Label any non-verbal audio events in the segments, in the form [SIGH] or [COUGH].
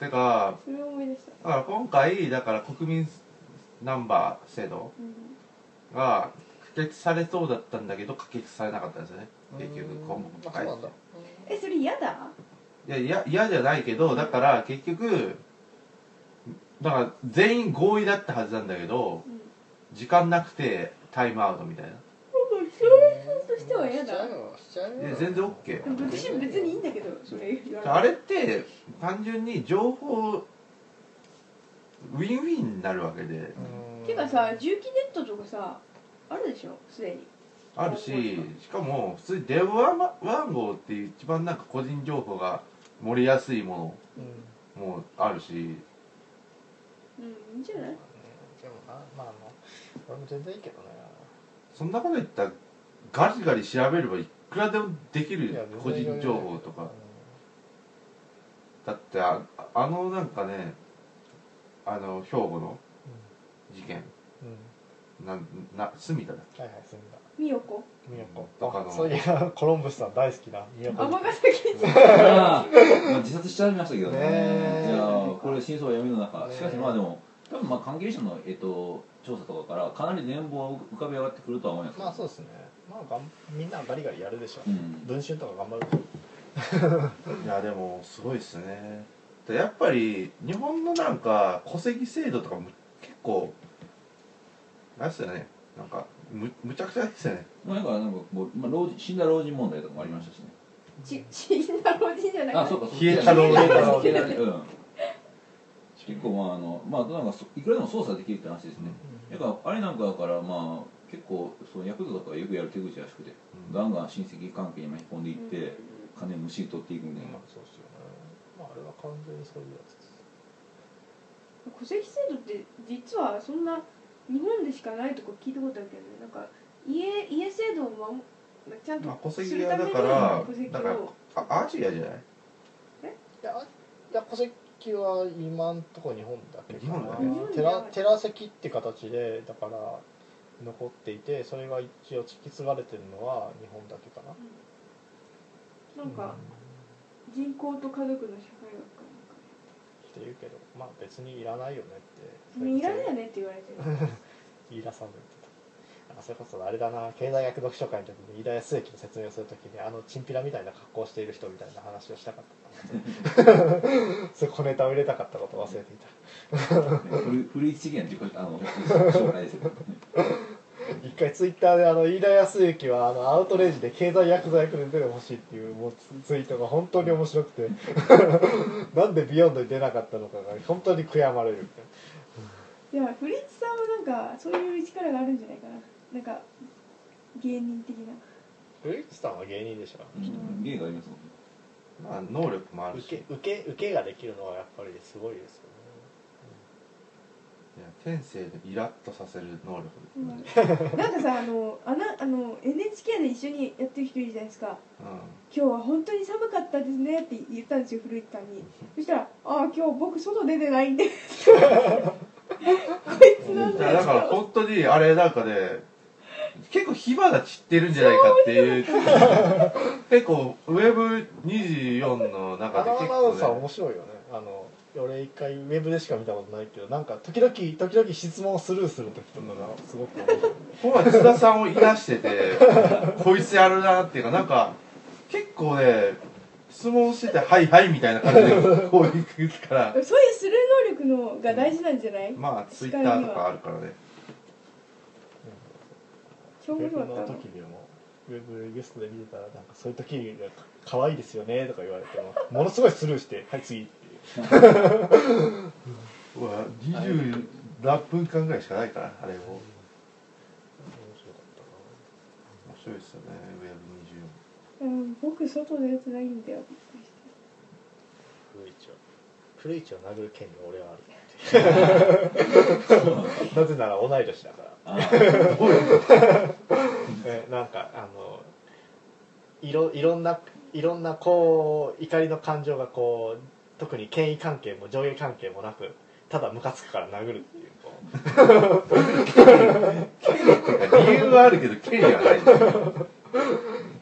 うんてかそれを思い出した。だから今回だから国民ナンバー制度うん。が可決されそうだったんだけど可決されなかったんですよね。結局うん今あ回えそれ嫌だ？いやいや嫌じゃないけどだから結局だから全員合意だったはずなんだけどうん。時間なくてタイムアウトみたいな。それとしては嫌だ。しちゃうよ。しちゃうよ。いや全然 OK 私も別にいいんだけどあれって単純に情報ウィンウィンになるわけで。うん。てかさ重機ネットとかさあるでしょ？すでに。あるししかも普通に電話番号っていう一番なんか個人情報が漏れやすいもうん。のもあるし。うんいいんじゃない？でもなまああ。の俺も全然いいけどね。そんなこと言ったらガリガリ調べればいくらでもできいるや個人情報とか。だってああのなんかねあの兵庫の事件。うん。うん。なな隅田だっけ？はいはい住んだみよこ宮古とかのあそういやコロンブスさん大好きな宮古尼崎に。あーまあ自殺しちゃいましたけどね。ねえ。いやーこれ真相は闇の中。しかしまあでも多分まあ関係者の、えっと調査とかからかなり年俸は浮かび上がってくるとは思います。まあそうですねまあがんみんなガリガリやるでしょ。うん。文春とか頑張るでしょ。[LAUGHS] いやでもすごいっすね。でやっぱり日本のなんか戸籍制度とかも結構なんすよね。なんかむむちゃくちゃですよね。まあ、なんかなんかこう、まあ、老人死んだ老人問題とかもありましたしね。ち死んだ老人じゃなくて？あそうかそう消えた老人 [LAUGHS] 消えた老人うん結構まああのまあなんかそいくらでも操作できるって話ですね、だからあれなんかだからまあ結構そのヤクザとかがよくやる手口らしくて、ガンガン親戚関係に巻き込んでいって、金むしり取っていくみたいな、まあそうですよね。まああれは完全にそういうやつです。戸籍制度って実はそんな日本でしかないとか聞いたことあるけどね。なんか家家制度を守ちゃんとまあ戸す籍屋るためにだから戸籍だからアジアじゃない？いやあいや戸籍は今んとこ日本だけか日本だなけ寺寺籍って形でだから残っていてそれが一応引き継がれてるのは日本だけかな。なんか人口と家族の社会学かなんかって言うけどまあ別にいらないよねって。でいらないよねって言われてる。[LAUGHS] 言い出さんでってたあそれこそあれだな経済学読書会の時に飯田康之の説明をする時にあのチンピラみたいな格好をしている人みたいな話をしたかった [LAUGHS] それ小ネタを入れたかったことを忘れていた。古古市事件っていうあの [LAUGHS] 紹介ですよ一回ツイッターであの飯田康之はあのアウトレイジで経済薬剤役で出てほしいっていうもうツツイートが本当に面白くて。[LAUGHS] なんでビヨンドに出なかったのかが本当に悔やまれるみたいな。いやフリッツさんはなんかそういう力があるんじゃないかななんか芸人的な。フリッツさんは芸人でしょ、うん。芸がありますもんね。まあ能力もあるし。受け受け受けができるのはやっぱりすごいですよね。いや天性でイラッとさせる能力うん。なんかさあのあなあの NHK で一緒にやってる人いるじゃないですか。う今日は本当に寒かったですねって言ったんですよ古市さんに。そしたら「ああ今日僕外出てないんで」[LAUGHS] こいつなんだだから本当にあれなんかね結構火花散ってるんじゃないかっていう。結構ウェブ24の中で結構、ナウンサー面ね、白いよねあの俺一回ウェブでしか見たことないけどなんか時々時々質問をスルーする時とかがすごく面白いここは津田さんをいなしててこいつやるなっていうかなんか結構ね質問してて「はいはい」みたいな感じでこう行くからそういうスルー能力のが大事なんじゃない、まあツイッターとかあるからね超ウェブ面白かった。の時にもウェブゲストで見てたらなんかそういう時が可愛いですよねとか言われてもものすごいスルーして「はい次」っていううわ20何分間ぐらいしかないからあれを。面面白かったな。白いですよねうん、僕外出てないんだよびっくりして。古市を古市を殴る権利俺はあるなぜなら同い年だから。[LAUGHS] なんかあのいろいろんないろんなこう怒りの感情がこう特に権威関係も上下関係もなくただムカつくから殴るっていうこう。理由はあるけど権利はない。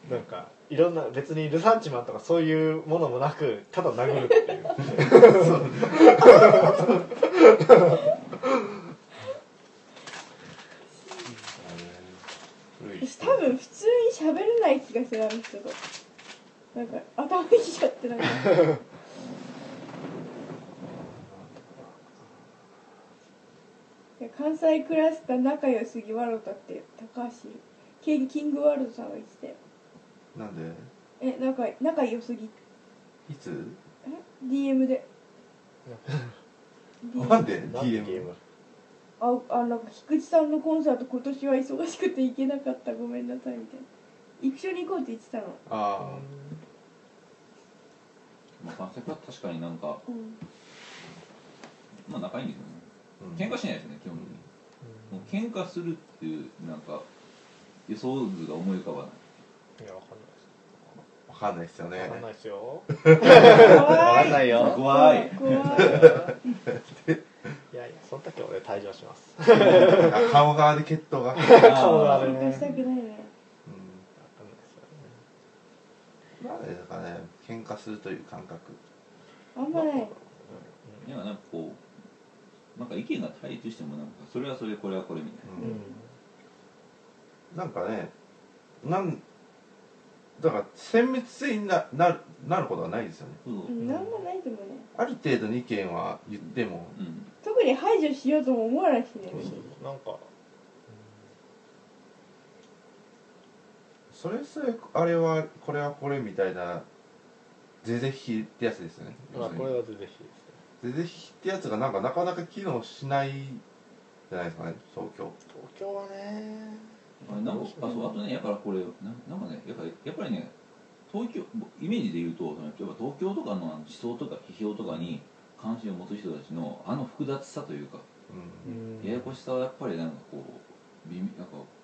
なんかいろんな別にルサンチマンとかそういうものもなくただ殴るっていう。多分普通に喋れない気がするあの人と。なんか頭いいちゃってなんか。関西クラスター仲良すぎワロタって高橋キンキングワールドさんが言ってた。よなんで？え仲仲良すぎ。いつ？え？DM で。[LAUGHS] なんでなんで DM ああなんか菊池さんのコンサート今年は忙しくて行けなかった。ごめんなさいみたいな。一緒に行こうって言ってたの。あまあ関西クラス確かになんかうん。まあ仲いいんですよね。あ、うん。喧嘩しないですね基本的に。もう喧嘩するっていうなんか予想図が思い浮かばないいやわかんわかんないですよね。ないわかんないですよ。怖い。ない。よ怖い。怖い。いやいやその時俺退場します。あ顔側で決闘が、[LAUGHS] うん、顔がある喧嘩したくないねなんでですかね喧嘩するという感覚。あんまないいやなんかこうなんか意見が対立してもなんかそれはそれこれはこれみたいな。うん。なんかねなんだから殲滅性にななるなることはないですよね。そううん。なんもないと思うね。ある程度の意見は言っても。うん。特に排除しようとも思わないしね。そうそう。なんかそれそれあれはこれはこれみたいな是々非々ってやつですよね。まあこれはぜひですね。是々非々ってやつがなんかなかなか機能しないじゃないですかね東京。東京はねあなんかあそうあとねやっぱこれななんかねやっぱりやっぱりね東京イメージで言うとやっぱ東京とかのあの思想とか批評とかに関心を持つ人たちのあの複雑さというかうん。ややこしさはやっぱりなんかこうびなんか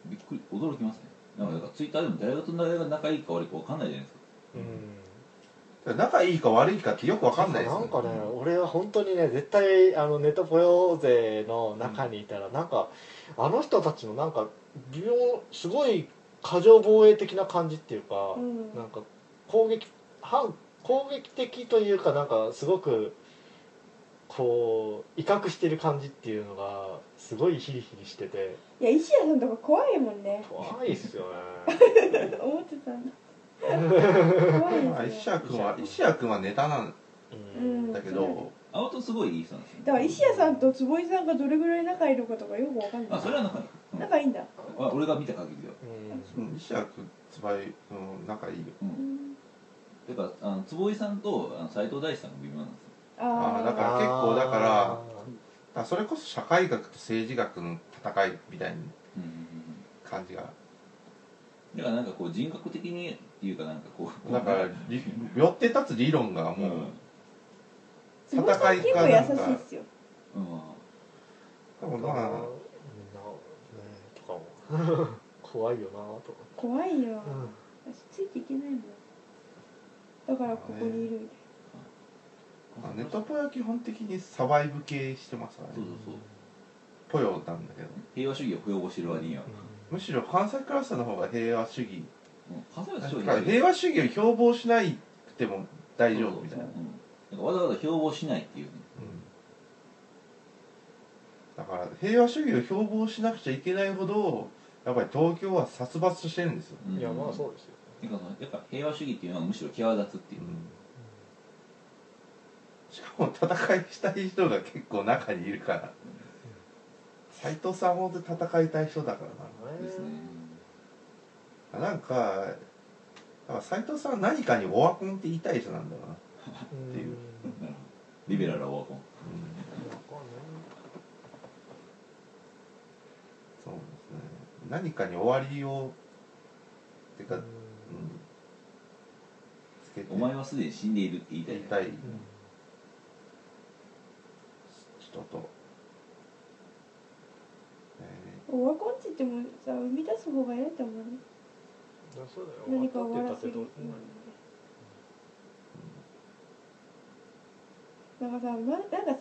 びっくり驚きますね。なんかだからツイッターでも誰と誰が仲いいか悪いか分かんないじゃないですか。うん。仲いいか悪いかってよくわかんないですよなんかね俺は本当にね絶対あのネトポヨ勢の中にいたら、なんかあの人たちのなんか微妙すごい過剰防衛的な感じっていうか、うん。なんか攻撃反攻撃的というかなんかすごくこう威嚇してる感じっていうのがすごいヒリヒリしてて。いや石谷さんとか怖いもんね。怖いっすよね。[LAUGHS] 思ってたんだ怖いまあ石ですよ。谷君は石谷君はネタなんうんだけど、青とすごいいい人なん。ですよだから石谷さんと坪井さん。がどれぐらい仲いいのかとかよくわかんないあそれは仲いい、うん仲いいんだあ俺が見た限りではうん。うん、石谷君つばい、うん、仲いいよ。ううん。んてかあの坪井さんとあの斉藤大志さんが微妙なんですよ。ああーだからあ結構だからあだからそれこそ社会学と政治学の戦いみたいなうんうん感じが。うんだからなんかこう人格的にっていうかなんかこうだからり寄って立つ理論がもう、うん。坪井さん結構優しいっすよ。うん。ー多分まあ [LAUGHS] 怖いよなと。か怖いよ。うん。私ついていけないもん。だからここにいるみたあネトポは基本的にサバイブ系してますからね。そうそうそう。ポヨなんだけど。平和主義を擁護してる割には、むしろ関西クラスターの方が平和主義。平和主義を標榜しないくても大丈夫みたいな、うん。なんかわざわざ標榜しないっていうね。だから平和主義を標榜しなくちゃいけないほどやっぱり東京は殺伐としてるんですよ、うん。いやまあそうですよてかそのやっぱ平和主義っていうのはむしろ際立つっていう、しかも戦いしたい人が結構中にいるから。斎藤さんも本当に戦いたい人だからですね。ななんかだから斎藤さんは何かにオワコンって言いたい人なんだよな、っていう。[LAUGHS] リベラルはオワコンそうですね何かに終わりをてか、うん、つけて。お前はすでに死んでいるって言いたい言いたい。人と、えなオワコンって言ってもさ生み出す方が嫌だと思うね。そうだよ。何か終わらせる。なんかさななんか突っ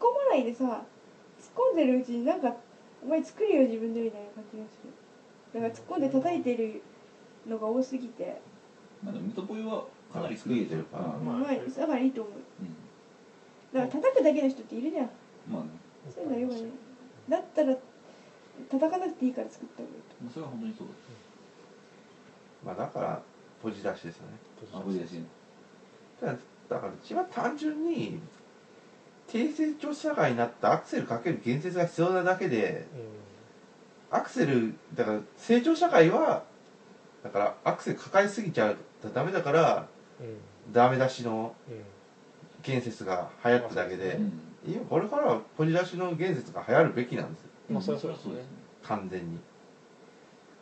込まないでさ突っ込んでるうちになんかお前作るよ自分でみたいな感じがする。だから突っ込んで叩いてるのが多すぎて。まあでもメトポイはかなりクリエイティブあうんまあうまいだからいいと思う。うん。だから叩くだけの人っているじゃん。まあね。そういうのよくない。だったら叩かなくていいから作った方がいいとまあそれは本当にそうまあだからポジ出しですよね。だあこれですね。だからだから一番単純に低成長社会になったアクセルかける建設が必要なだけでアクセルだから成長社会はだからアクセル抱えすぎちゃうとダメだからダメ出しのうん。建設が流行っただけでうん。今これからはポジ出しの建設が流行るべきなんですよ。まあそれはそうですね。完全に。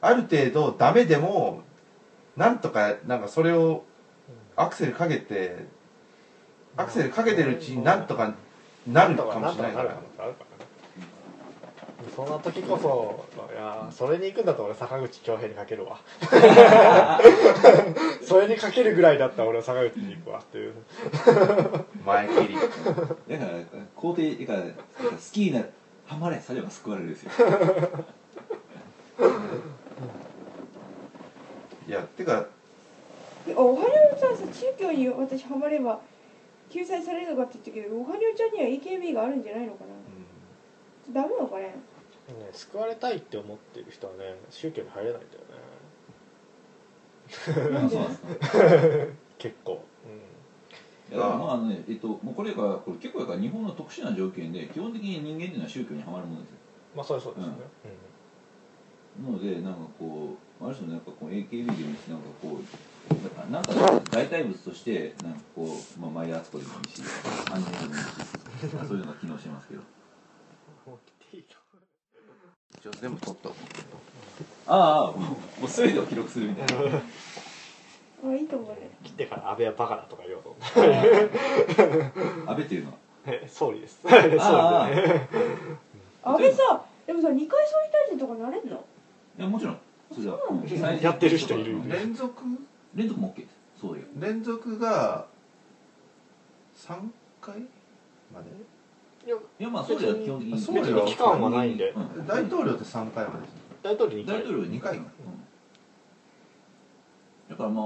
ある程度ダメでもなんとかなんかそれをアクセルかけてアクセルかけてるうちになんとかなるかもしれないかそんな時こそいやそれに行くんだと俺坂口恭平にかけるわ。[LAUGHS] それにかけるぐらいだったら俺は坂口に行くわっていう。前切り。だから肯定だから好きになるハマれされば救われるですよ。いやてかあおはにょさんさ宗教に私ハマれば救済されるのかって言ったけどおはにょちゃんには AKB があるんじゃないのかな。ダメなのかね。ね救われたいって思ってる人はね宗教に入れないんだよね。なんでそうなんですか？結構、いやまあねえっともうこれがこれ結構だから日本の特殊な条件で基本的に人間っていうのは宗教にはまるものですよ。うん、まあそれはそうですね、なのでなんかこうある種のなんかこう AKB でもいいしなんかこうなんか代替物としてなんかこう、まあ、マイアーツコでもいいしアニメでもいいしまあそういうのが機能してますけど。一応全部取ったああもうもう全てを記録するみたいな。あいいと思うね。切ってから安倍はバカだとか言おうと。思って安倍っていうのは？え総理です。総理でああ。ね安倍さでもさ二回総理大臣とかなれんの？いやもちろん。それは、うんやってる人いる連続？連続も OK ですそういう連続が3回まで？いやいやまあそういうは基本的に。そうよ。別に期間はないんで。うん。大統領って3回まで大統領2回。大統領二回うん。だからまあ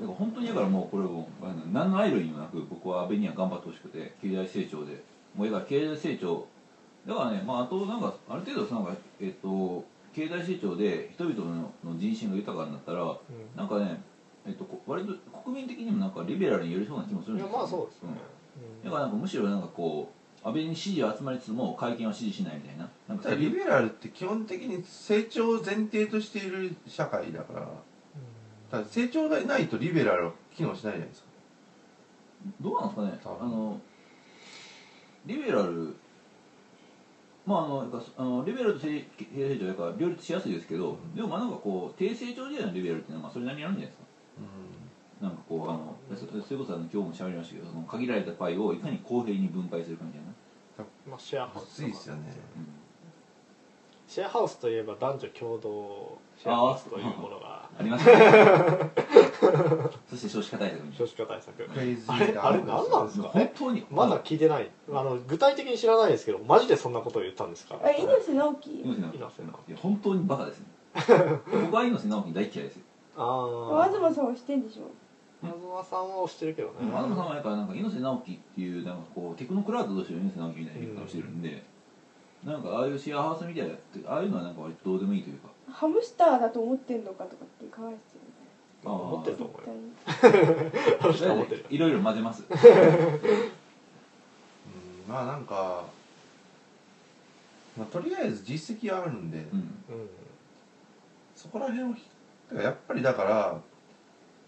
だから本当にだからもうこれを何のアイロニーもなく僕は安倍には頑張ってほしくて経済成長で。もうだから経済成長。だからねまああとなんかある程度なんかえっと経済成長で人々のの人心が豊かになったらなんかねえっとこ割と国民的にもなんかリベラルに寄りそうな気もするんですよいやまあそうです。ねうん。だからなんかむしろなんかこう安倍に支持は集まりつつも会見は支持しないみたいな。なんかただリベラルって基本的に成長を前提としている社会だから。ただ成長がないとリベラルは機能しないじゃないですか。どうなんですかね。あのリベラルまああのあのリベラルと経経済成長やから両立しやすいですけど、でもまあなんかこう低成長時代のリベラルっていうのはまあそれなりにあるんじゃないですかなんかこうあのそそれこそあの今日も喋りましたけどその限られたパイをいかに公平に分配するかみたいな、まあシェアハウきスついですよね。シェアハウスといえば男女共同シェアハウスというものが。ありますね。そして少子化対策少子化対策。あれあれ何なんですなか？本当に？まだ聞いてない。あの具体的に知らないですけどマジでそんなことを言ったんですか？あ猪瀬直樹。猪瀬直樹。本当にバカですね。僕は猪瀬直樹大嫌いですよああ東さんは知ってんでしょ？東さんは推してるけどね。東さんはやっぱなんか猪瀬直樹っていうなんかこうテクノクラウドとしての猪瀬直樹みたいな言い方をしてるんで、なんかああいうシェアハウスみたいなああいうのはなんか割とどうでもいいというか。ハムスターだと思ってんのかとかってかわいそうあー思ってると思うよ絶対に。確か思ってる。いろいろ混ぜます。うんまあなんか、まあ、とりあえず実績はあるんで、うん。うん。そこら辺をやっぱりだから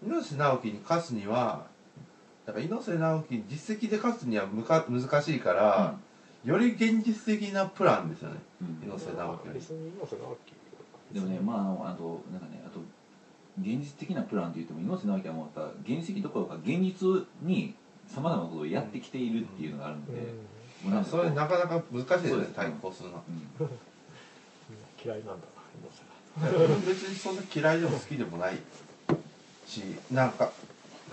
猪瀬直樹に勝つにはだから猪瀬直樹に実績で勝つにはむか難しいから、より現実的なプランですよね。うん。猪瀬直樹。より別に猪瀬直樹でもねまああのあとなんかねあと現実的なプランといっても猪瀬直樹はもうまた現実的どころか現実にさまざまなことをやってきているっていうのがあるので、もうなんそれなかなか難しいですそうですね。対抗するの。はうん。[LAUGHS] 嫌いなんだ別にそんな嫌いでも好きでもないしなんか。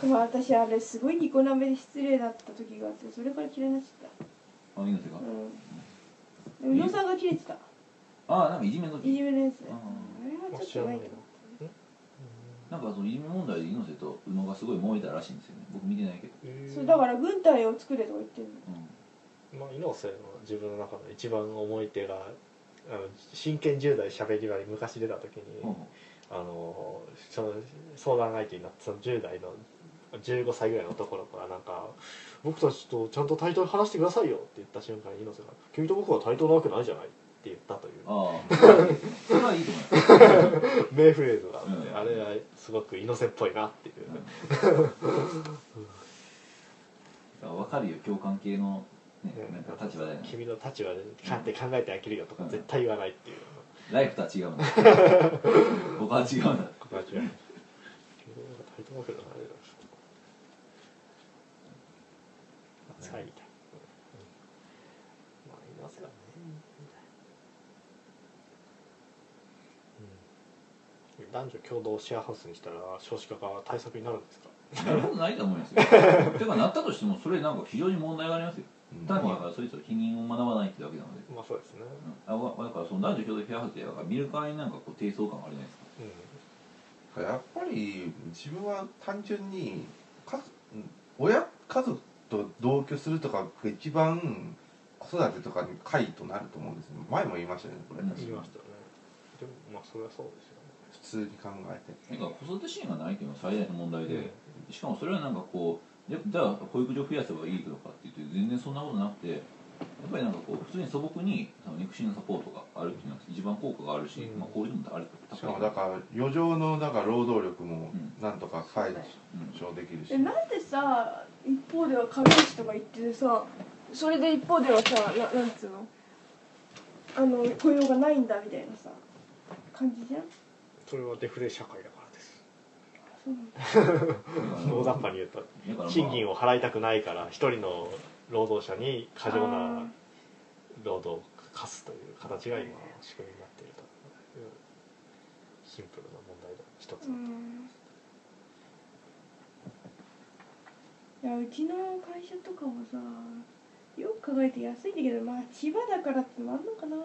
まあ私あれすごいニコ生で失礼だった時があってそれから嫌いになっちゃっあ猪瀬がたうん。でも宇野さんが切れてた。ああなんかいじめのいじめのやつああれはちょっとないなんかその移民問題で猪瀬と宇野がすごい燃えたらしいんですよね。僕見てないけど、そうだから軍隊を作れとか言ってるの。うん。まあ、猪瀬の自分の中の一番思い手があの真剣10代しゃべり場に昔出た時に、うん。あのその相談相手になったその10代の15歳ぐらいの男の子がなんか「僕たちとちゃんと対等に話してくださいよ」って言った瞬間に猪瀬が「君と僕は対等なわけないじゃない」って言ったという。ああ。[LAUGHS] それはいいと思います。名フレーズがあって、うん。あれはすごく猪瀬っぽいなっていう、分かるよ共感系の、なん。か立場で、君の立場でかって考えてあげるよとか絶対言わないっていう、ライフとは違うん [LAUGHS] だ僕は違うんだここは違う。君と僕は対等なわけないまあ猪瀬はねうん。男女共同シェアハウスにしたら少子化が対策になるんですか？なることないと思いますよ。[LAUGHS] てかなったとしてもそれなんか非常に問題がありますよ。うん単にだからそいつの否認を学ばないってだけなので、まあそうですね。うん、あわだからその男女共同フェアハウスでだから見るからになんかこう低層感があるじゃないですか？うやっぱり自分は単純にか親家族と同居するとかが一番子育てとかに解となると思うんですよ。前も言いましたよねこれ。言いましたよね。でもまあそれはそうですよね。普通に考えて。なんか子育て支援がないっていうのが最大の問題で、うん。しかもそれはなんかこうじゃじゃあ保育所増やせばいいのかっていうと全然そんなことなくてやっぱりなんかこう普通に素朴に肉親のサポートがあるっていうのが一番効果があるし、うん。まあ、効率もあるしかもだから余剰のだから労働力もうん。なんとか解うん消できるし、えなんでさ一方では軽石とか言っててさそれで一方ではさななんつうの？あの雇用がないんだみたいなさ感じじゃん？それはデフレ社会だから大雑把に言うと賃金を払いたくないから一人の労働者に過剰あな労働を課すという形が今仕組みになっていると。いうシンプルな問題の一つーうん。いやうちの会社とかもさよく考えて安いんだけどまあ千葉だからってのもあんのかな。か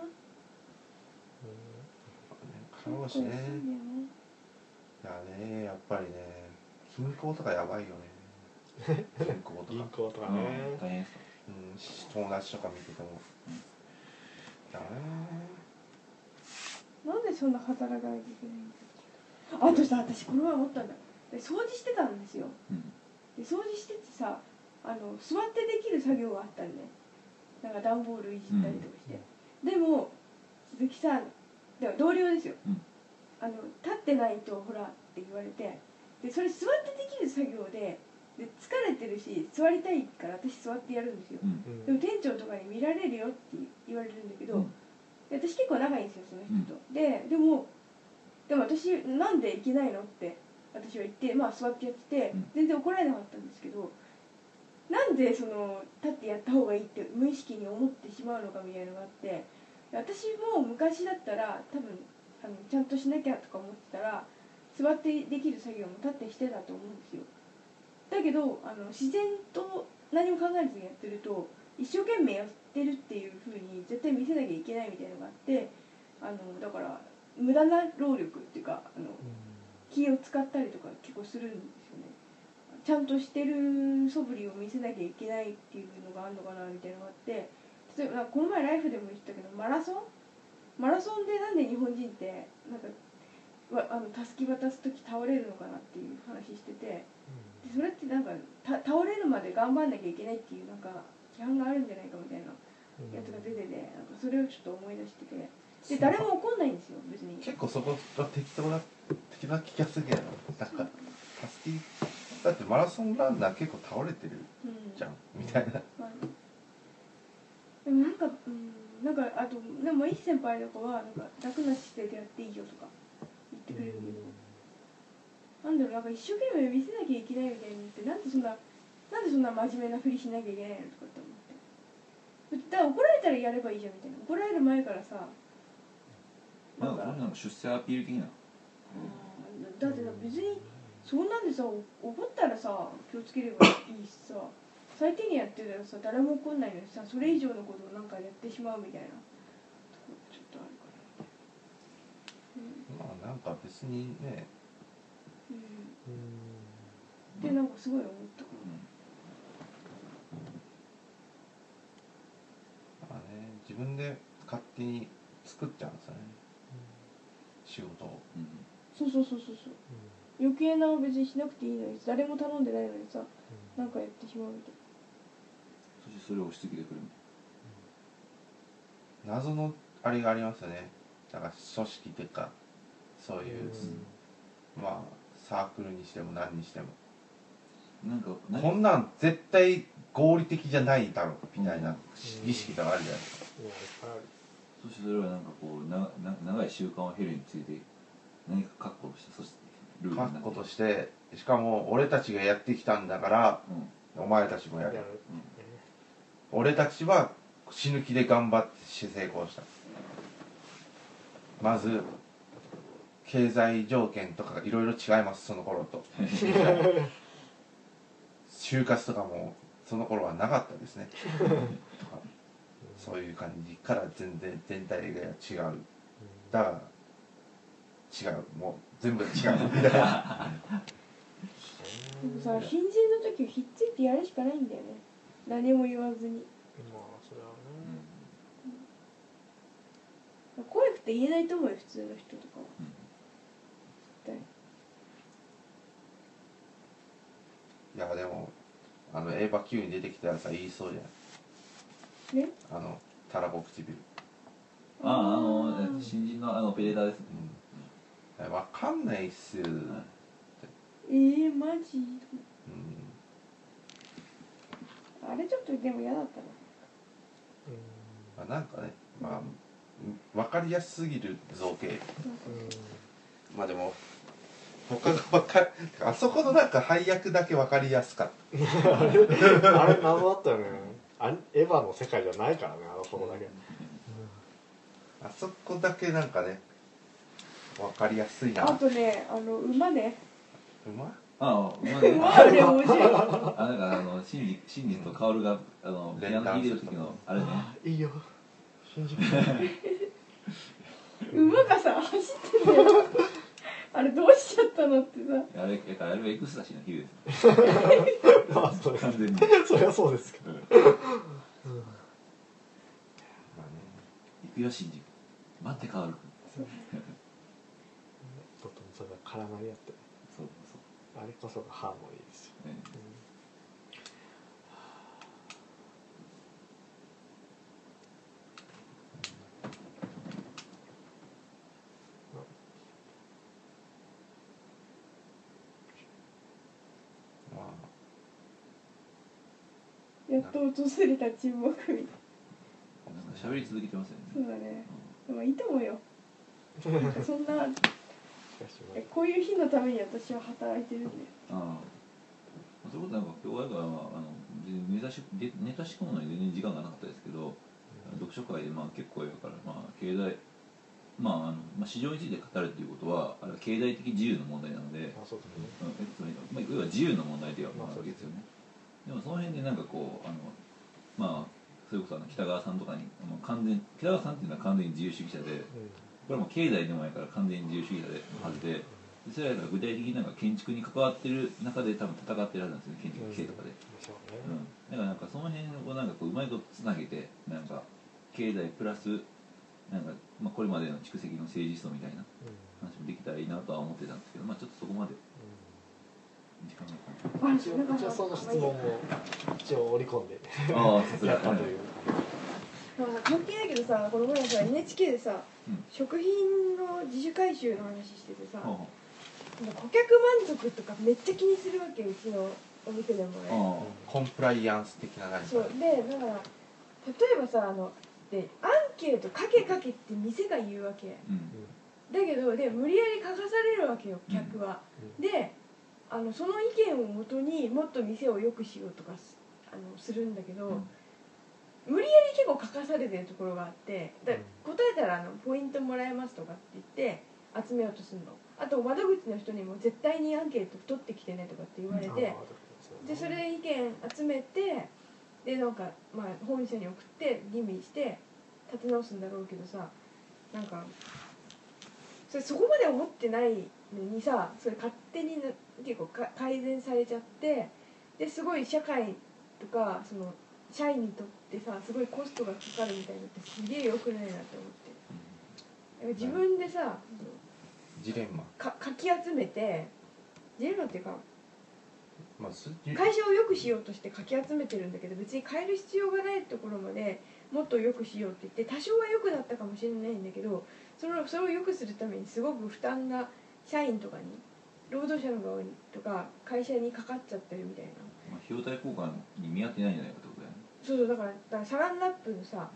ろうしね。結構安いんだよね。いやねやっぱりね。銀行とかやばいよね。[LAUGHS] 銀行と銀か、行とかね。うん大変ですうん、友達とか見てても、だね。なんでそんな働かなきゃいけないんだあとさ私この前思ったんだ。で掃除してたんですよ。うん。で掃除しててさあの座ってできる作業があったんでなんか段ボールいじったりとかして、でも鈴木さんでも同僚ですよ、うんあの立ってないとほらって言われてでそれ座ってできる作業でで疲れてるし座りたいから私座ってやるんですよ。うん。うん。でも店長とかに見られるよって言われるんだけど、うん。で私結構仲いいんですよその人と、ででもでも私なんでいけないのって私は言ってまあ座ってやってて、うん。全然怒られなかったんですけどなんでその立ってやった方がいいって無意識に思ってしまうのかみたいなのがあって私も昔だったら多分あのちゃんとしなきゃとか思ってたら座ってできる作業も立ってしてたと思うんですよ。だけどあの自然と何も考えずにやってると一生懸命やってるっていうふうに絶対見せなきゃいけないみたいなのがあってあのだから無駄な労力っていうかあの気を使ったりとか結構するんですよね。ちゃんとしてる素振りを見せなきゃいけないっていうのがあるのかなみたいなのがあって例えばこの前ライフでも言ったけどマラソンマラソンでなんで日本人ってなんかわあのたすき渡す時倒れるのかなっていう話しててでそれってなんかた倒れるまで頑張んなきゃいけないっていうなんか規範があるんじゃないかみたいなやつが出ててなんかそれをちょっと思い出してて。で誰も怒んないんですよ別に。結構そこが適当な適当な気がするけどなんかたすきだってマラソンランナー結構倒れてるうんじゃんみたいな。はいでもなんか、うん、なんかあとでもいい先輩とかはなんか楽な姿勢でやっていいよとか言ってくれる。けど、なんだろうなんか一生懸命見せなきゃいけないみたいに言ってなんでそんななんでそんな真面目なふりしなきゃいけないのとかって思って。だから怒られたらやればいいじゃんみたいな。怒られる前からさなんかんか出世アピール的な。だってさ別にそんなんでさお怒ったらさ気をつければいいしさ最低限やってたらさ誰も怒んないのにさそれ以上のことをなんかやってしまうみたいな。ちょっとあるかまあなんか別にね。らねすごい思ったかまあね自分で勝手に作っちゃうんですよね。仕事を。うん。なそうそうそうそうそう。余計な別にしなくていいのに誰も頼んでないのにさなんかやってしまうみたいそれを押し付けてくる謎のあれがありますよね。だから組織っていうかそういう、まあサークルにしても何にしても。なんか何？こんなん絶対合理的じゃないだろうみたいな儀式とかあるじゃないですか。そしてそれはなんかこうなな長い習慣を経るについて何か確固としてそしてルールとしてしかも俺たちがやってきたんだからうん。お前たちもやれやる俺たちは死ぬ気で頑張って成功した。まず経済条件とかがいろいろ違いますその頃と。[LAUGHS] 就活とかもその頃はなかったですね。とかそういう感じから全然全体が違う。だから違う。もう全部違う。みたいななでもさ新人の時はひっついてやるしかないんだよね何も言わずに。まあそれはね。怖くて言えないと思うよ普通の人とかは。うん。絶いやでもあのエヴァ Q に出てきたらさ言いそうじゃ対ねんあのたらこ唇。あああのえっと新人のあのオペレーターですね。うん。わかんないっす、うんえー、マジ？あれちょっとでも嫌だったな。まあ、なんかねまあ分かりやすすぎる造形。まあでも他が分かるあそこのなんか配役だけ分かりやすかっ [LAUGHS] あれ謎だったよねあエヴァの世界じゃないからねあのそこだけ。たあそこだけなんかね分かりやすいな。あとねあの馬ね。うまああ馬ね馬ね面白いあなんかあのシンジシンジとカオルがあのピアノ弾いてる時のあれね。いいよ。[LAUGHS] 馬がさ走ってんだよあれどうしちゃったのってさ。あれやから [LAUGHS] あれはエクスタシーの日ですまあそれ完全に。そりゃそうですけど。まあね。行くよシンジ待ってカオル君。とてもそれが絡まり合ってあれこそがハーモニーですようねまやっと訪れた沈黙みたいな。んか喋り続けてますよね。そうだね。でもいいと思うよ。なんかそんなこういう日のために私は働いてるんでああ。そういうことなんか今日はあのあのネタしでネタ仕込むのに全然時間がなかったですけど読書会でまあ結構やからまあ経済まああの、まあ、市場について語るっていうことはあれは経済的自由の問題なので、あそうですね。うんまあ、要は自由の問題ではあるわけですよね。でもその辺でなんかこうあのまあそれこそあの北川さんとかにあの完全北川さんっていうのは完全に自由主義者でこれはもう経済でもないから完全に自由主義者ではずででそれらが具体的になんか建築に関わってる中で多分戦ってるはずなんですよね建築規制とかで、うん、だからなんかその辺をなんかこううまいことつなげてなんか経済プラスなんか、まあ、これまでの蓄積の政治思想みたいな話もできたらいいなとは思ってたんですけどまあちょっとそこまで時間がかかあ一応なん。か一応その質問も一応織り込んで。るああさすが。[LAUGHS] やったというなんか関係ないけどさこの前さ NHK でさ、うん。食品の自主回収の話しててさ、う顧客満足とかめっちゃ気にするわけうちのお店でもねあコンプライアンス的な何か。そう。でだから例えばさあのでアンケートかけかけって店が言うわけ。うん。だけどで無理やり書かされるわけよ客は、うん。であのその意見をもとにもっと店を良くしようとかすあのするんだけど、うん無理やり結構書かされてるところがあってだうん。答えたらあのポイントもらえますとかって言って集めようとするの。あと窓口の人にも絶対にアンケート取ってきてねとかって言われて、でそれで意見集めてでなんか、まあ、本社に送って吟味して立て直すんだろうけどさなんかそれそこまで思ってないにさそれ勝手にな結構か改善されちゃってですごい社会とかその社員にとってさすごいコストがかかるみたいなのってすげえ良くないなって思って。自分でさジレンマ。かかき集めてジレンマっていうかまあす会社を良くしようとしてかき集めてるんだけど別に変える必要がないところまでもっと良くしようって言って多少は良くなったかもしれないんだけどそれをそれを良くするためにすごく負担が社員とかに労働者の側にとか会社にかかっちゃってるみたいな。まあ、費用対効果に見合ってないんじゃないかそうそうだからだからサランラップのさ、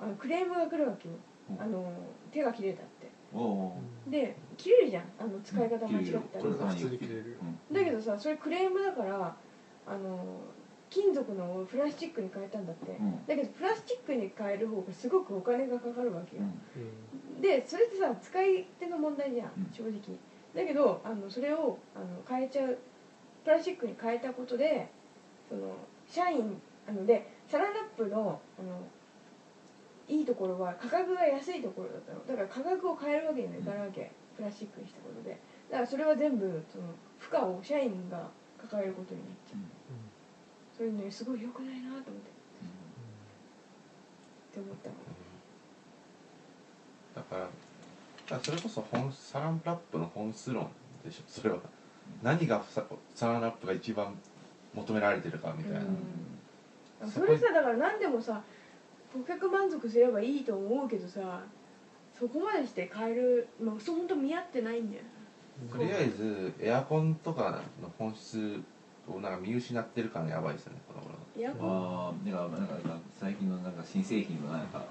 あのクレームが来るわけよ、うん。あの手が切れたって。おおで切れるじゃん。あの使い方間違ったら。これたまに普通に切れる。よだけどさそれクレームだからあの金属のをプラスチックに変えたんだって、うん。だけどプラスチックに変える方がすごくお金がかかるわけよ、うん。でそれってさ使い手の問題じゃんうん。正直。だけどあのそれをあの変えちゃう。プラスチックに変えたことでその社員あのでサランラップのあのいいところは価格が安いところだったの。だから価格を変えるわけにはいかないわけ。プラスチックにしたことで。だからそれは全部その負荷を社員が抱えることになっちゃう。それねすごい良くないなと思って。って思ったの。だからだからそれこそ本サランラップの本質論でしょ。それは。何がさサランラップが一番求められてるかみたいな、うんそれさだから何でもさ顧客満足すればいいと思うけどさそこまでして変えるまあそう本当見合ってないんだよ。とりあえずエアコンとかの本質をなんか見失ってる感がやばいですよねこの頃エアコン？ああだからなんかなんか最近のなんか新製品のなんか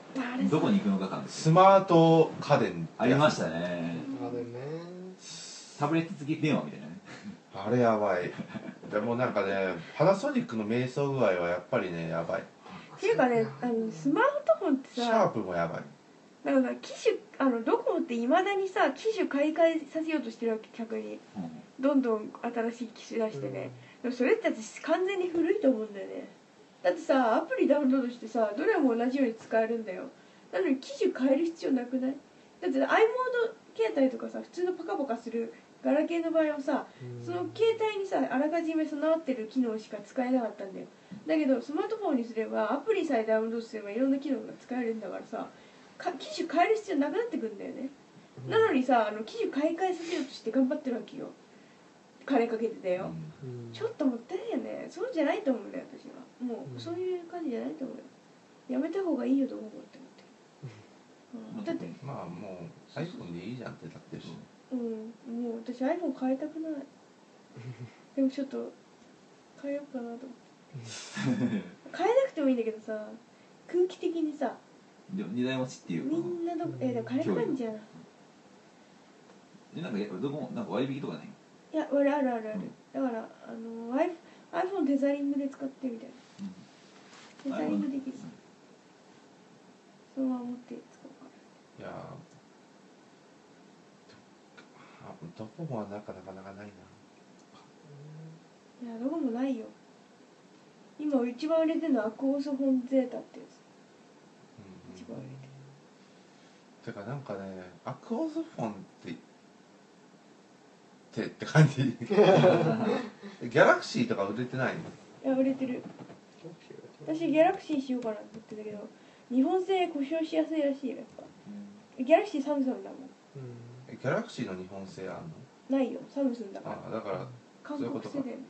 どこに行くのか感ですスマート家電ありましたね。あれね。タブレット付き電話みたいなね。あれやばいでもなんかねパナソニックの迷走具合はやっぱりねやばい。っていうかねあのスマートフォンってシャーさプもやばい。だから機種あのドコモっていまだにさ機種買い替えさせようとしてるわけ客に。うん。どんどん新しい機種出してね、でもそれって私完全に古いと思うんだよね。だってさアプリダウンロードしてさどれも同じように使えるんだよ。なのに機種変える必要なくない？だって i モード携帯とかさ普通のパカパカするガラケーの場合はさその携帯にさあらかじめ備わってる機能しか使えなかったんだよ。だけどスマートフォンにすればアプリさえダウンロードすればいろんな機能が使えるんだからさか機種変える必要なくなってくんだよね。なのにさあの機種買い替えさせようとして頑張ってるわけよ。金かけてたよ、うん。ちょっともったいないよね。そうじゃないと思うんだよ私は。もうそういう感じじゃないと思うよ。やめた方がいいよと思うって思って。る、うん、だってまあもう iPhone でいいじゃんってなってるし。うんもう私 iPhone 変えたくない。[LAUGHS] でもちょっと変えようかなと思って。[LAUGHS] 変えなくてもいいんだけどさ空気的にさ。でも二台持ちっていうみんなどえでも変えたんじゃん。いでなんかやどこもなんか割引とかないや俺あるあるある。だからあの iPhone iPhone テザリングで使ってみたい。なテザリングできる。そのまま持って使おうかいやドコモはなかなかなかないな。いやどこもないよ。今一番売れてるのはアクオスフォンゼータってやつ。うん一番売れてる。てかなんかねアクオズフォンってってって感じ。[LAUGHS] ギャラクシーとか売れてないの？いや売れてる。私ギャラクシーしようかなって言ってたけど日本製故障しやすいらしいよやっぱ。ギャラクシーサムソンだもんえギャラクシーの日本製あんの？ないよ。サムソンだから。あだから韓そういうことか。国製だよね。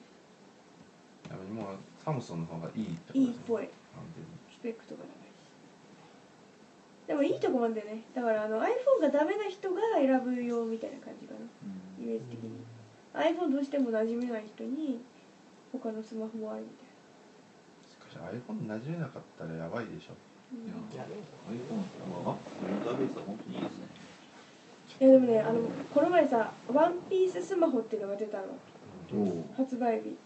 やっぱりもう。サムソンの方がいいってこといいっぽい。完スペックとか長い。しでもいいとこもあるんだよね。だからあの iPhone がダメな人が選ぶよみたいな感じかな。イメージ的に。iPhone どうしても馴染めない人に他のスマホもあるみたいしかし iPhone 馴染めなかったらやばいでしょ。な、うん。いや iPhone まあ Apple のインターフェースは本当にいいですねいやでもねあのこの前さワンピーススマホっていうのが出たの。発売日。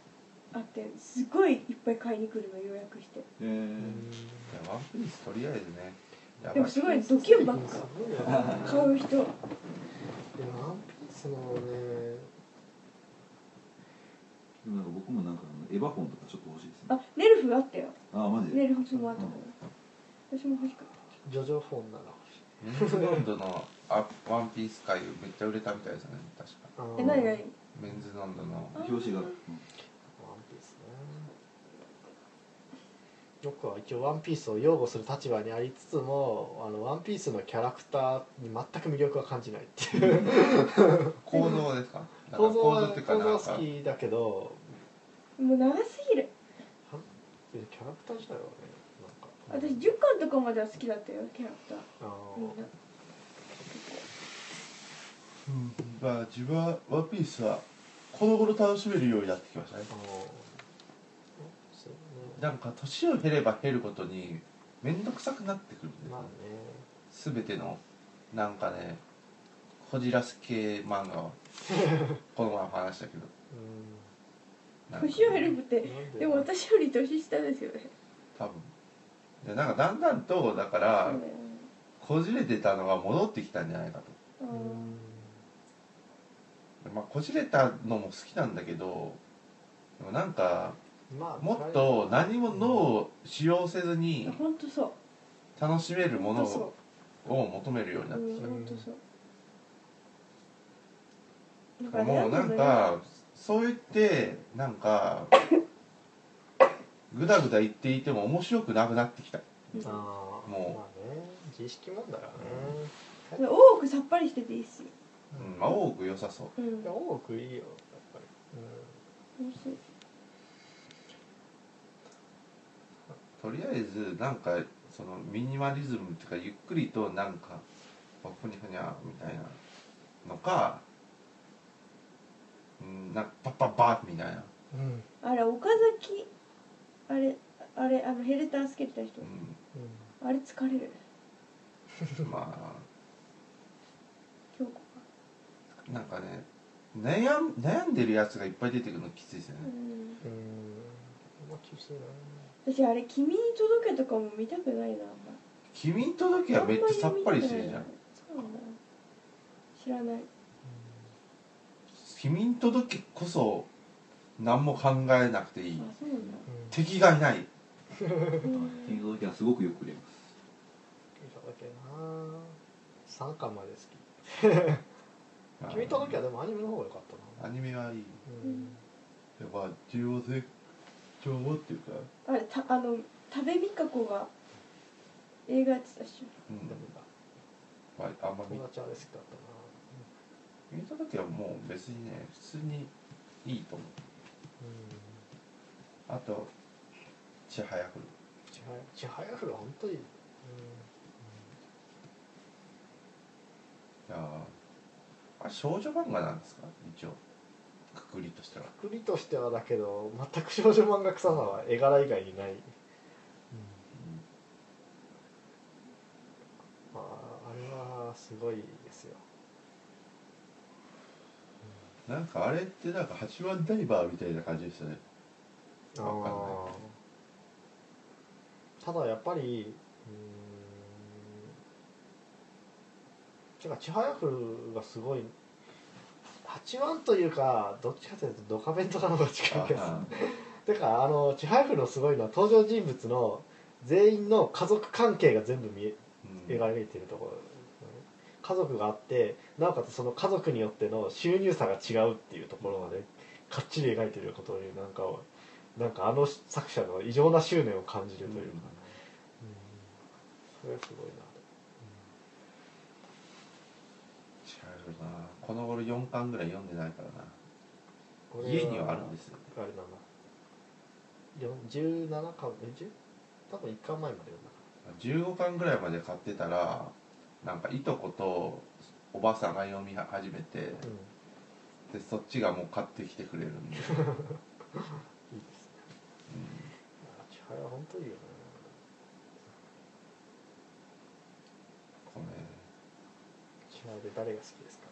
あってすごいいっぱい買いに来るの予約して。えいやワンピースとりあえずね。でもすごいドキュンばっか。買う人。でもワンピースのねなんか僕もなんかエヴァフォンとかちょっと欲しいですね。あネルフあったよ。あマジで？ネルフスマートフォン私も欲しかった。ジョジョフォンなら欲しいメンズノンドのあワンピース界めっちゃ売れたみたいですね確か。え何何メンズノンドの。あ表紙が、うんワンピースね。僕は一応ワンピースを擁護する立場にありつつもあのワンピースのキャラクターに全く魅力は感じないっていう。構造ですか？だから構造はっていうか構造はなんか好きだけど。もう長すぎる。キャラクター自体はね私10巻とかまでは好きだったよキャラクター。あみんな。うん。まあ自分はワンピースはこの頃楽しめるようになってきましたね。なんか年を経れば減るごとに面倒くさくなってくるんですまあよね全てのなんかねこじらす系漫画は [LAUGHS] この前話したけど。うなん。か年を減るってでも私より年下ですよね。多分でなんかだんだんとだからうんこじれてたのが戻ってきたんじゃないかと。まあこじれたのも好きなんだけどでもなんかまあもっと何も脳を使用せずに本当そう。楽しめるものをを求めるようになってきた、もうなんかそう言ってなんかぐだぐだ言っていても面白くなくなってきた。ああもまあね自意識問題はね。うん。多くさっぱりしてていいっすようんまあ多く良さそう。うん。多くいいよやっぱり、美味しいとりあえずなんかそのミニマリズムっていうかゆっくりとなんかふにゃふにゃみたいなのかうんなんかパッパッパッみたいな、うんうん。あれ岡崎あれあれあのヘルターつけてた人。うあれ疲れる。[LAUGHS] ん、ま京子あなんかね悩ん悩んでるやつがいっぱい出てくるのきついですようん。うん。まあ厳しいな私あれ「君に届け」とかも見たくないなあんま。君に届けはめっちゃさっぱりしてるじゃん。そうなんだ。知らない。君に届けこそ何も考えなくていい。敵がいない。うん天の時はすごくよく売れます。いただけな3巻まで好き。[LAUGHS] 君と時はでもアニメの方が良かったな。アニメはいい。うん。やっぱ中央性情報っていうか。あれたあの多部未華子が映画やってたっしうん。でもまあ、あんま見友達はあれ好きだったな。見た時はもう別にね普通にいいと思う。うんあとちはやふるちはやふるは本当に。いい、いやー。あれ少女漫画なんですか？一応。くくりとしては。くくりとしてはだけど全く少女漫画臭さは絵柄以外にない、まああれはすごいですよなんかあれってなんか八番ダイバーみたいな感じでしたね。わかんないあー。ただやっぱりうーん違うちはやふるがすごい八番というかどっちかというとドカベンとかの方が近いです。あてかあのちはやふるのすごいのは登場人物の全員の家族関係が全部見えうん。描いているところ、家族があってなおかつその家族によっての収入差が違うっていうところまでかっちり描いていることになんかなんかあの作者の異常な執念を感じるというか、うん。うん。それはすごいな。違うなこの頃4巻ぐらい読んでないからな。家にはあるんですよあれだよ17巻え10多分1巻前まで読んだ15巻ぐらいまで買ってたらなんかいとことおばさんが読み始めてうん。でそっちがもう買ってきてくれるんで、いいですねうん。あ千早本当いいよねこれ千早で誰が好きですか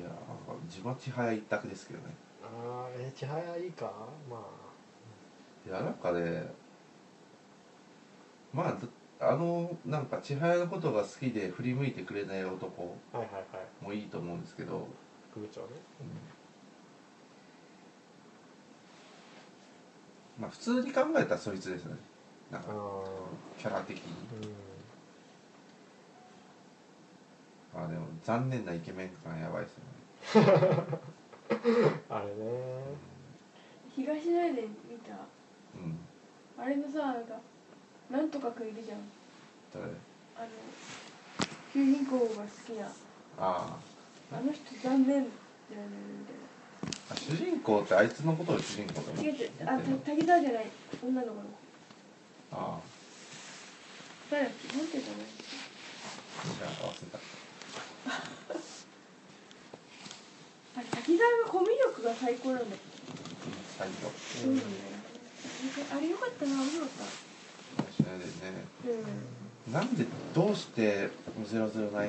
いや自分は千早一択ですけどね。ああえー、千早いいか。まあ。いやなんかねまあずあのなんか千早のことが好きで振り向いてくれない男はいはいはい。もいいと思うんですけど、副部長ね。まあ普通に考えたらそいつですね。なんかキャラ的に。うん。まあでも残念なイケメン感やばいですよね。[LAUGHS] あれね。東の絵で見た。うん。あれのさなんかなんとかくんいるじゃん。誰？あの主人公が好きな。ああ。の人残念だよねみあ主人公ってあいつのことを主人公とたいな違う違う。あた滝沢じゃない。女の子の子。あ誰だっけ？なんて言った？のあじゃあ忘れた。あれ滝沢のコミュ力が最高なんだよ最うなんあれよかったな面白かっ私の絵でねたうん。なんでどうして009が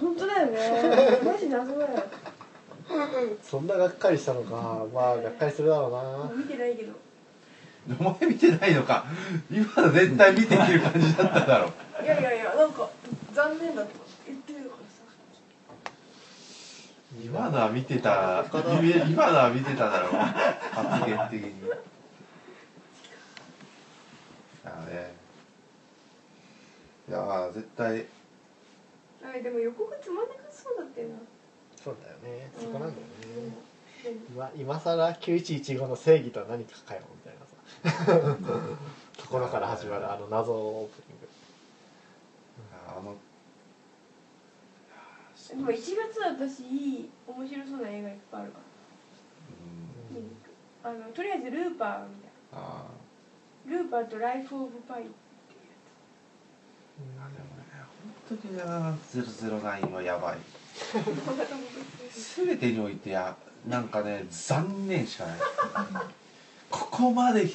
本当だよね。[LAUGHS] マジ謎だよ。そんながっかりしたのか。まあがっかりするだろうな。見てないけど。お前見てないのか。今の絶対見てきる感じだっただろいやいやいやなんか残念だとか言ってるからさ。今のは見てた。今のは見てただろ発言的に。[LAUGHS] だねいやー絶対。あれでも予告つまんなくそうだったよな。そうだよね。そこなんだよね、うん。今今さら9115の正義とは何かかよみたいなさ。[LAUGHS] ところから始まるあの謎オープニング。あのでも1月私いい面白そうな映画いっぱいあるかうん。らあのとりあえずルーパーみたいあなルーパーとライフ・オブ・パイっあでもね。本当にな009はやばい。全てにおいてやなんかね残念しかない。ここまで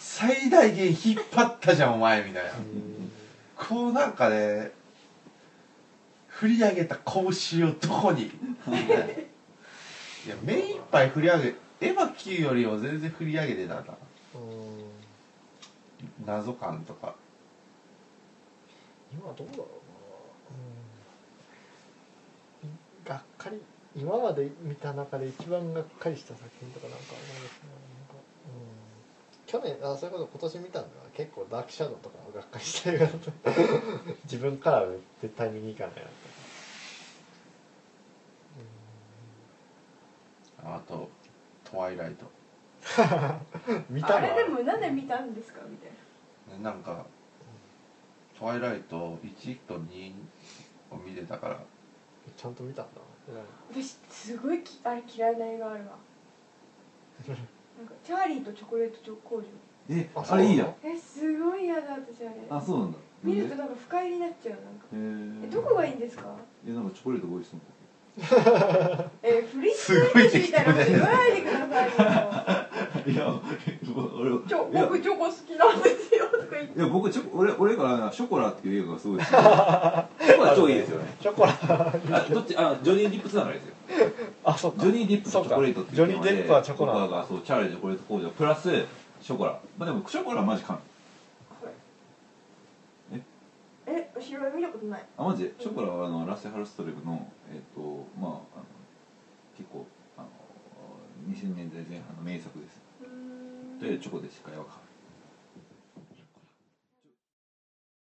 最大限引っ張ったじゃんお前みたいな。こうなんかね振り上げた拳をどこに？いや目いっぱい振り上げエヴァ Q よりも全然振り上げてたな。うん。謎感とか今どうだろうな、がっかり今まで見た中で一番がっかりした作品とかなん。か思いますねなん。か、うん、去年あそれこそ今年見たのは結構ダークシャドウとかがっかりした映画だった自分からは絶対見に行かないなと、あと「トワイライト、見たのあれでもなん。で見たん。ですかみたいな」ねなん。か「トワイライト1と2を見てたから。ちゃんと見たんだ、私すごいきあれ嫌いな映画あるわ。なんかチャーリーとチョコレート工場えああれいいやえすごい嫌だ私あれ。あそうなんだ。見るとなんか不快になっちゃうなんか。えどこがいいんですか？えなんかチョコレートご一緒もえフリッすごいツみたいなこと言わないでくださいよ。[LAUGHS] いや俺ちょいや僕チョコ好きなんですよい。や僕チョコ俺俺がショコラっていう映画がすごい好き。[LAUGHS] ショコラ超いいですよね。[LAUGHS] ショコラ。あどっち？あジョニー・ディップつながりですよ。あそっか。ジョニー・ディップとチョコレートっていうジョニーデップはチョコラがそうチャーリーチョコレート工場プラスショコラまあでもショコラはマジ神。え？後ろ見たことない。あマジ？でショコラはあのラッセ・ハルストレムのえっ、とまああの結構あの2000年代前半の名作です。でチョコで世界は変わる